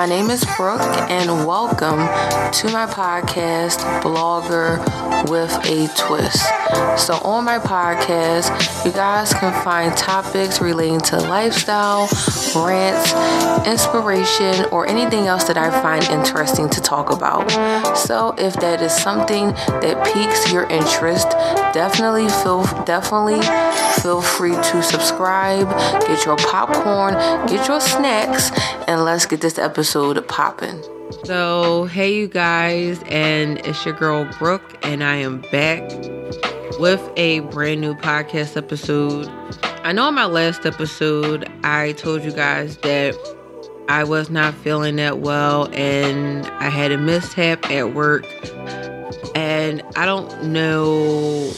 My name is Brooke, and welcome to my podcast, Blogger with a Twist. So, on my podcast, you guys can find topics relating to lifestyle, rants, inspiration, or anything else that I find interesting to talk about. So, if that is something that piques your interest, definitely feel definitely feel free to subscribe, get your popcorn, get your snacks, and let's get this episode popping. So, hey, you guys, and it's your girl Brooke, and I am back with a brand new podcast episode. I know in my last episode, I told you guys that I was not feeling that well, and I had a mishap at work, and I don't know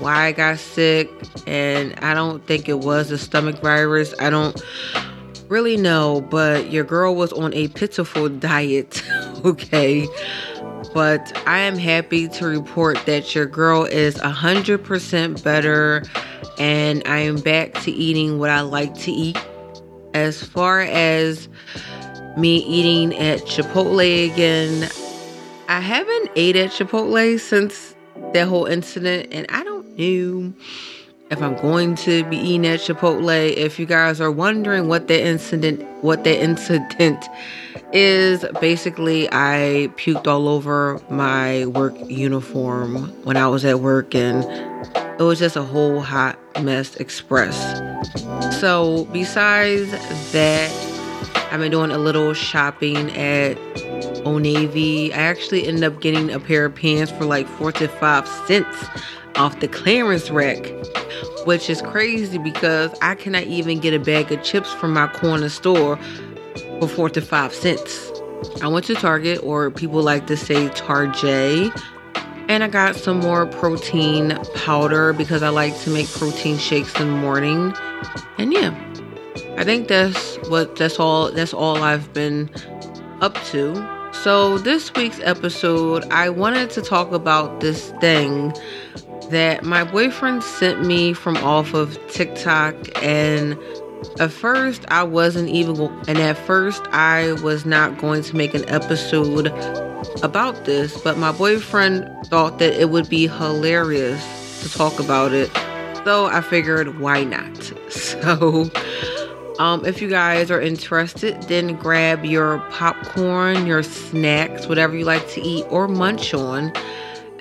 why I got sick, and I don't think it was a stomach virus. I don't really know, but your girl was on a pitiful diet, okay? But I am happy to report that your girl is 100% better and I am back to eating what I like to eat. As far as me eating at Chipotle again, I haven't ate at Chipotle since that whole incident and I don't know if I'm going to be eating at Chipotle. If you guys are wondering what the incident what the incident is, basically I puked all over my work uniform when I was at work and it was just a whole hot mess express. So besides that, I've been doing a little shopping at Old Navy. I actually ended up getting a pair of pants for like four to five cents off the clearance rack which is crazy because I cannot even get a bag of chips from my corner store for four to five cents. I went to Target, or people like to say Tarjay, and I got some more protein powder because I like to make protein shakes in the morning. And yeah, I think that's what that's all that's all I've been up to. So this week's episode, I wanted to talk about this thing that my boyfriend sent me from off of TikTok and at first I wasn't even and at first I was not going to make an episode about this, but my boyfriend thought that it would be hilarious to talk about it. So I figured why not? So um, if you guys are interested, then grab your popcorn, your snacks, whatever you like to eat or munch on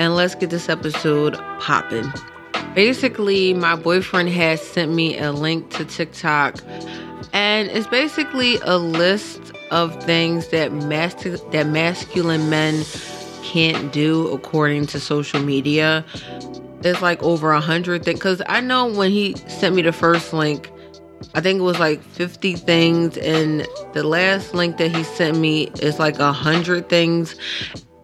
and let's get this episode popping. Basically, my boyfriend has sent me a link to TikTok, and it's basically a list of things that that masculine men can't do according to social media. It's like over a hundred things. Cause I know when he sent me the first link, I think it was like 50 things, and the last link that he sent me is like a hundred things.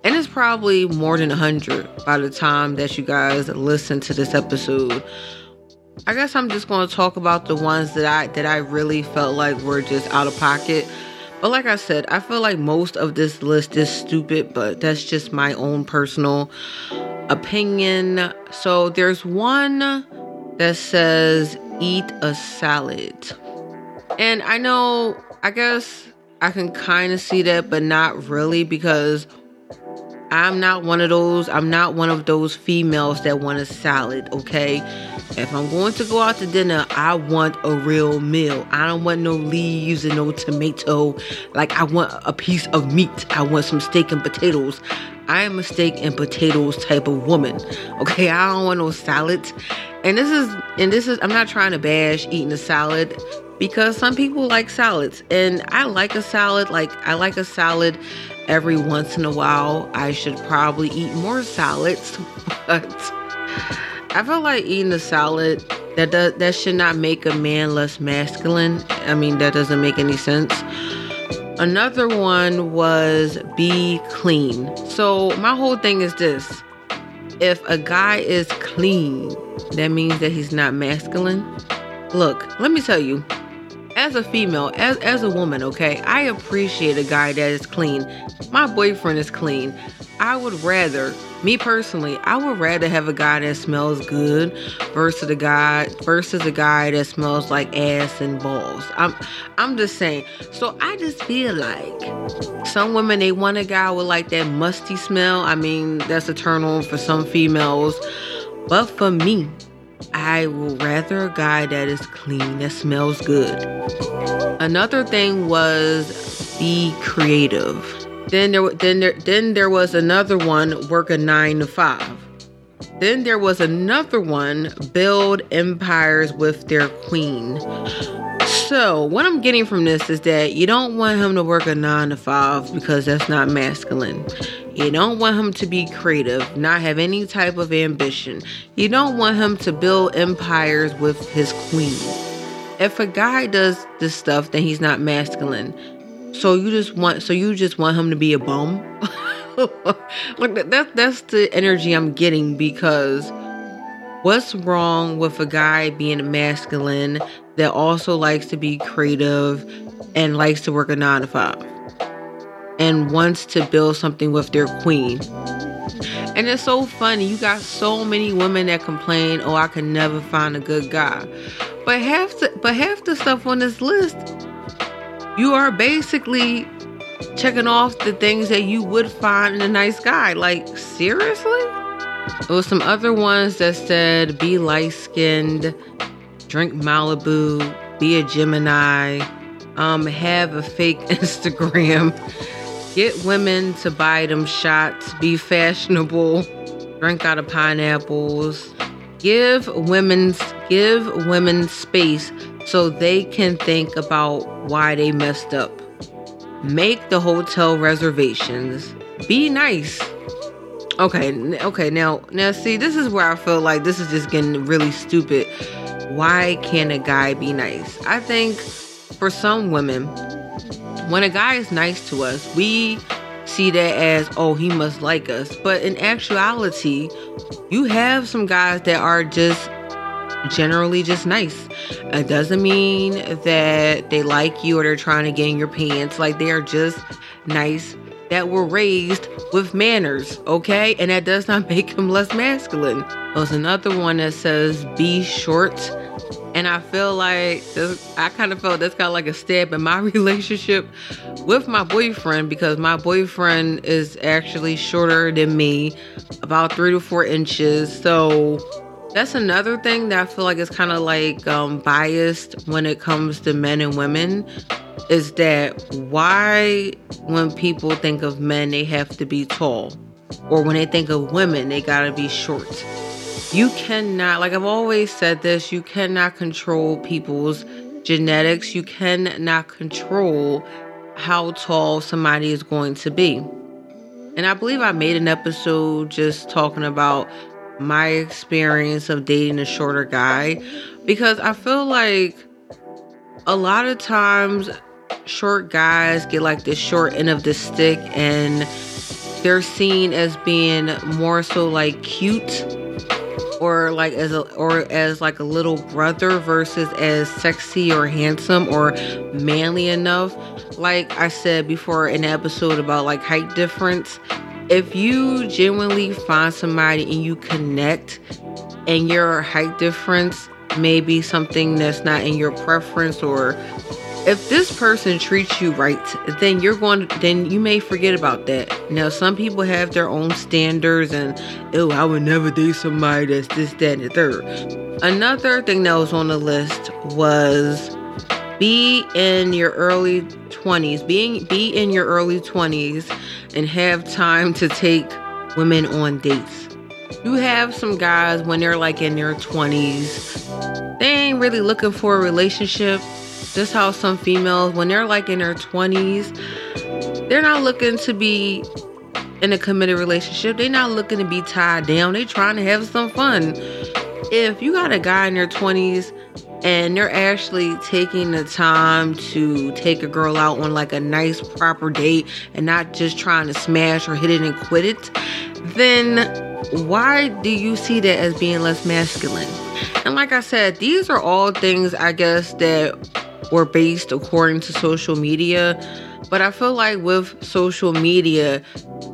And it's probably more than 100 by the time that you guys listen to this episode. I guess I'm just going to talk about the ones that I that I really felt like were just out of pocket. But like I said, I feel like most of this list is stupid, but that's just my own personal opinion. So there's one that says eat a salad. And I know, I guess I can kind of see that, but not really because I'm not one of those. I'm not one of those females that want a salad, okay? If I'm going to go out to dinner, I want a real meal. I don't want no leaves and no tomato. Like, I want a piece of meat. I want some steak and potatoes. I am a steak and potatoes type of woman, okay? I don't want no salad. And this is, and this is, I'm not trying to bash eating a salad because some people like salads and I like a salad. Like, I like a salad every once in a while. I should probably eat more salads, but I feel like eating a salad that does, that should not make a man less masculine. I mean, that doesn't make any sense. Another one was be clean. So my whole thing is this. If a guy is clean, that means that he's not masculine. Look, let me tell you, as a female, as, as a woman, okay, I appreciate a guy that is clean. My boyfriend is clean. I would rather, me personally, I would rather have a guy that smells good versus a guy versus a guy that smells like ass and balls. I'm I'm just saying. So I just feel like some women they want a guy with like that musty smell. I mean, that's on for some females. But for me, I would rather a guy that is clean, that smells good. Another thing was be creative. Then there, then there, then there was another one work a nine to five. Then there was another one build empires with their queen. So what I'm getting from this is that you don't want him to work a nine to five because that's not masculine. You don't want him to be creative, not have any type of ambition. You don't want him to build empires with his queen. If a guy does this stuff, then he's not masculine. So you just want so you just want him to be a bum? that, that that's the energy I'm getting because what's wrong with a guy being masculine that also likes to be creative and likes to work a nine to five? and wants to build something with their queen. And it's so funny. You got so many women that complain, "Oh, I can never find a good guy." But half the but half the stuff on this list, you are basically checking off the things that you would find in a nice guy. Like seriously? There was some other ones that said be light skinned, drink Malibu, be a Gemini, um, have a fake Instagram Get women to buy them shots, be fashionable, drink out of pineapples. Give women give women space so they can think about why they messed up. Make the hotel reservations. Be nice. Okay, okay, now now see this is where I feel like this is just getting really stupid. Why can't a guy be nice? I think for some women, when a guy is nice to us, we see that as, oh, he must like us. But in actuality, you have some guys that are just generally just nice. It doesn't mean that they like you or they're trying to get in your pants. Like they are just nice that were raised with manners, okay? And that does not make them less masculine. There's another one that says be short and I feel like this, I kind of felt that's kind of like a step in my relationship with my boyfriend because my boyfriend is actually shorter than me, about three to four inches. So that's another thing that I feel like is kind of like um, biased when it comes to men and women is that why when people think of men they have to be tall or when they think of women they gotta be short you cannot, like I've always said this, you cannot control people's genetics. You cannot control how tall somebody is going to be. And I believe I made an episode just talking about my experience of dating a shorter guy because I feel like a lot of times short guys get like the short end of the stick and they're seen as being more so like cute or like as a or as like a little brother versus as sexy or handsome or manly enough. Like i said before in the episode about like height difference if you genuinely find somebody and you connect and your height difference may be something that's not in your preference or if this person treats you right, then you're going to, then you may forget about that. Now, some people have their own standards and, oh, I would never date somebody that's this, that, and the third. Another thing that was on the list was be in your early 20s, being be in your early 20s and have time to take women on dates. You have some guys when they're like in their 20s, they ain't really looking for a relationship just how some females, when they're like in their 20s, they're not looking to be in a committed relationship. They're not looking to be tied down. They're trying to have some fun. If you got a guy in their 20s and they're actually taking the time to take a girl out on like a nice proper date and not just trying to smash or hit it and quit it, then why do you see that as being less masculine? And like I said, these are all things I guess that were based according to social media. But I feel like with social media,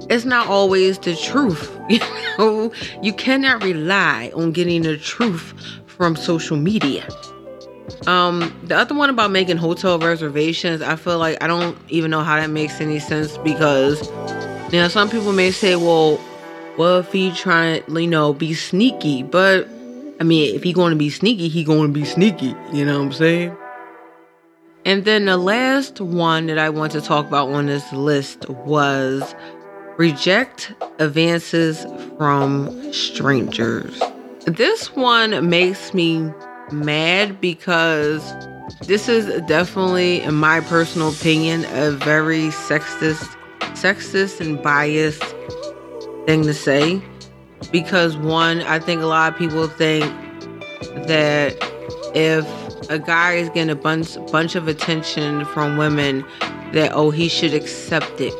it's not always the truth. You know, you cannot rely on getting the truth from social media. Um, the other one about making hotel reservations, I feel like I don't even know how that makes any sense because you know some people may say, well, what if he trying to, you know, be sneaky? But I mean, if he going to be sneaky, he going to be sneaky. You know what I'm saying? And then the last one that I want to talk about on this list was reject advances from strangers. This one makes me mad because this is definitely, in my personal opinion, a very sexist, sexist and biased thing to say. Because one, I think a lot of people think that if a guy is getting a bunch bunch of attention from women that oh he should accept it.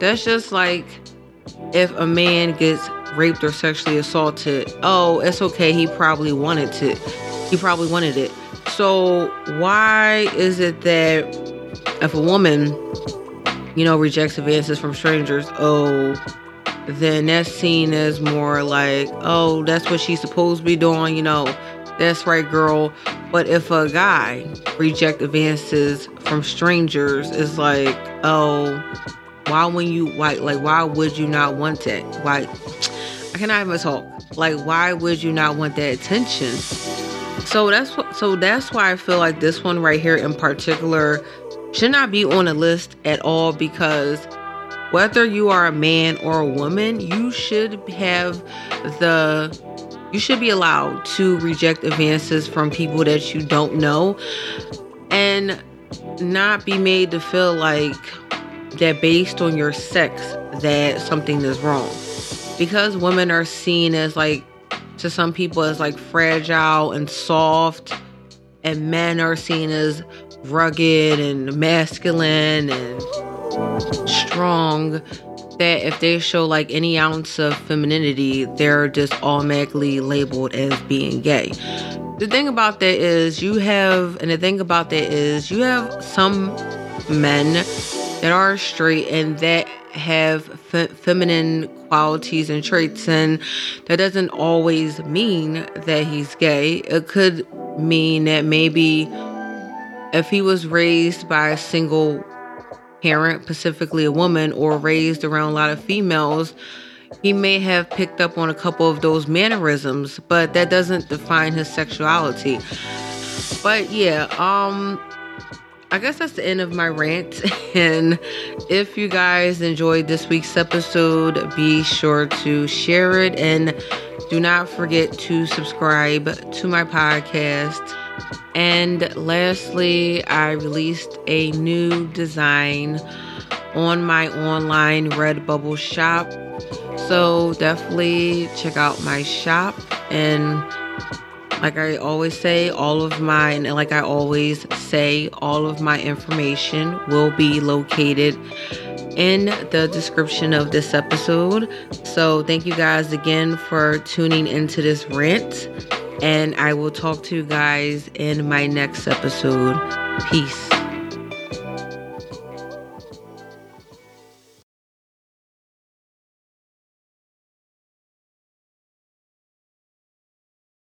That's just like if a man gets raped or sexually assaulted, oh, it's okay, he probably wanted to. He probably wanted it. So why is it that if a woman, you know, rejects advances from strangers, oh, then that's seen as more like, oh, that's what she's supposed to be doing, you know, that's right, girl. But if a guy reject advances from strangers, it's like, oh, why when you why like why would you not want that? Why I cannot even talk. Like why would you not want that attention? So that's what so that's why I feel like this one right here in particular should not be on a list at all because whether you are a man or a woman, you should have the you should be allowed to reject advances from people that you don't know and not be made to feel like that based on your sex that something is wrong. Because women are seen as like to some people as like fragile and soft and men are seen as rugged and masculine and strong that if they show like any ounce of femininity, they're just automatically labeled as being gay. The thing about that is you have, and the thing about that is you have some men that are straight and that have fe- feminine qualities and traits, and that doesn't always mean that he's gay. It could mean that maybe if he was raised by a single parent, specifically a woman, or raised around a lot of females, he may have picked up on a couple of those mannerisms, but that doesn't define his sexuality. But yeah, um I guess that's the end of my rant. And if you guys enjoyed this week's episode, be sure to share it and do not forget to subscribe to my podcast. And lastly, I released a new design on my online Redbubble shop. So definitely check out my shop. And like I always say, all of my, and like I always say, all of my information will be located in the description of this episode. So thank you guys again for tuning into this rant and I will talk to you guys in my next episode. Peace.